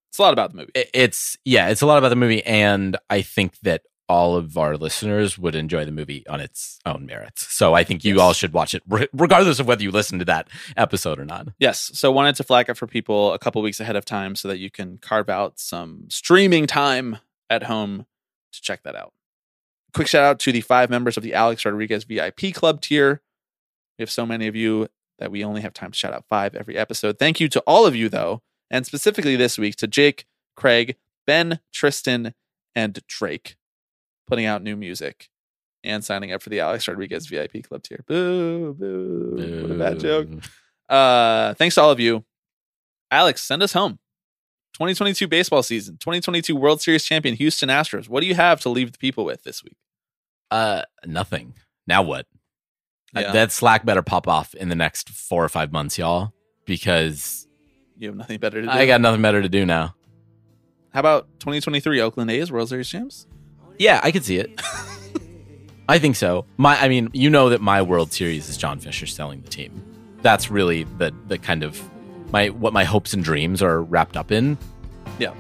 It's a lot about the movie. it's yeah, it's a lot about the movie, and I think that all of our listeners would enjoy the movie on its own merits. So I think you Yes. all should watch it, re- regardless of whether you listen to that episode or not. Yes. So wanted to flag it for people a couple weeks ahead of time so that you can carve out some streaming time at home to check that out. Quick shout out to the five members of the Alex Rodriguez VIP Club tier. We have so many of you that we only have time to shout out five every episode. Thank you to all of you, though, and specifically this week to Jake, Craig, Ben, Tristan, and Drake putting out new music and signing up for the Alex Rodriguez VIP Club tier. Boo, boo. boo. What a bad joke. Uh, thanks to all of you. Alex, send us home. 2022 baseball season, 2022 World Series champion Houston Astros. What do you have to leave the people with this week? Uh, nothing. Now what? Uh, that Slack better pop off in the next four or five months, y'all, because You have nothing better to do. I got nothing better to do now. How about 2023 Oakland A's World Series champs? Yeah, I could see it. I think so. My, I mean, you know that my World Series is John Fisher selling the team. That's really the the kind of my what my hopes and dreams are wrapped up in. Yeah.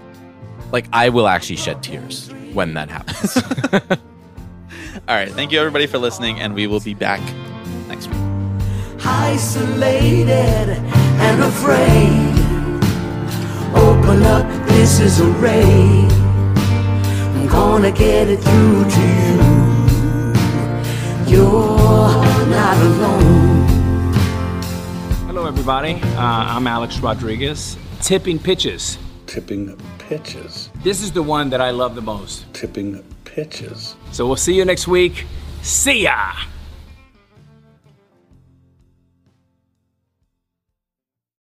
Like I will actually shed tears when that happens. All right. Thank you, everybody, for listening, and we will be back next week. isolated and afraid. Open up, this is a raid. Gonna get it through to you. You're not alone. Hello, everybody. Uh, I'm Alex Rodriguez. Tipping pitches. Tipping pitches. This is the one that I love the most. Tipping pitches. So we'll see you next week. See ya!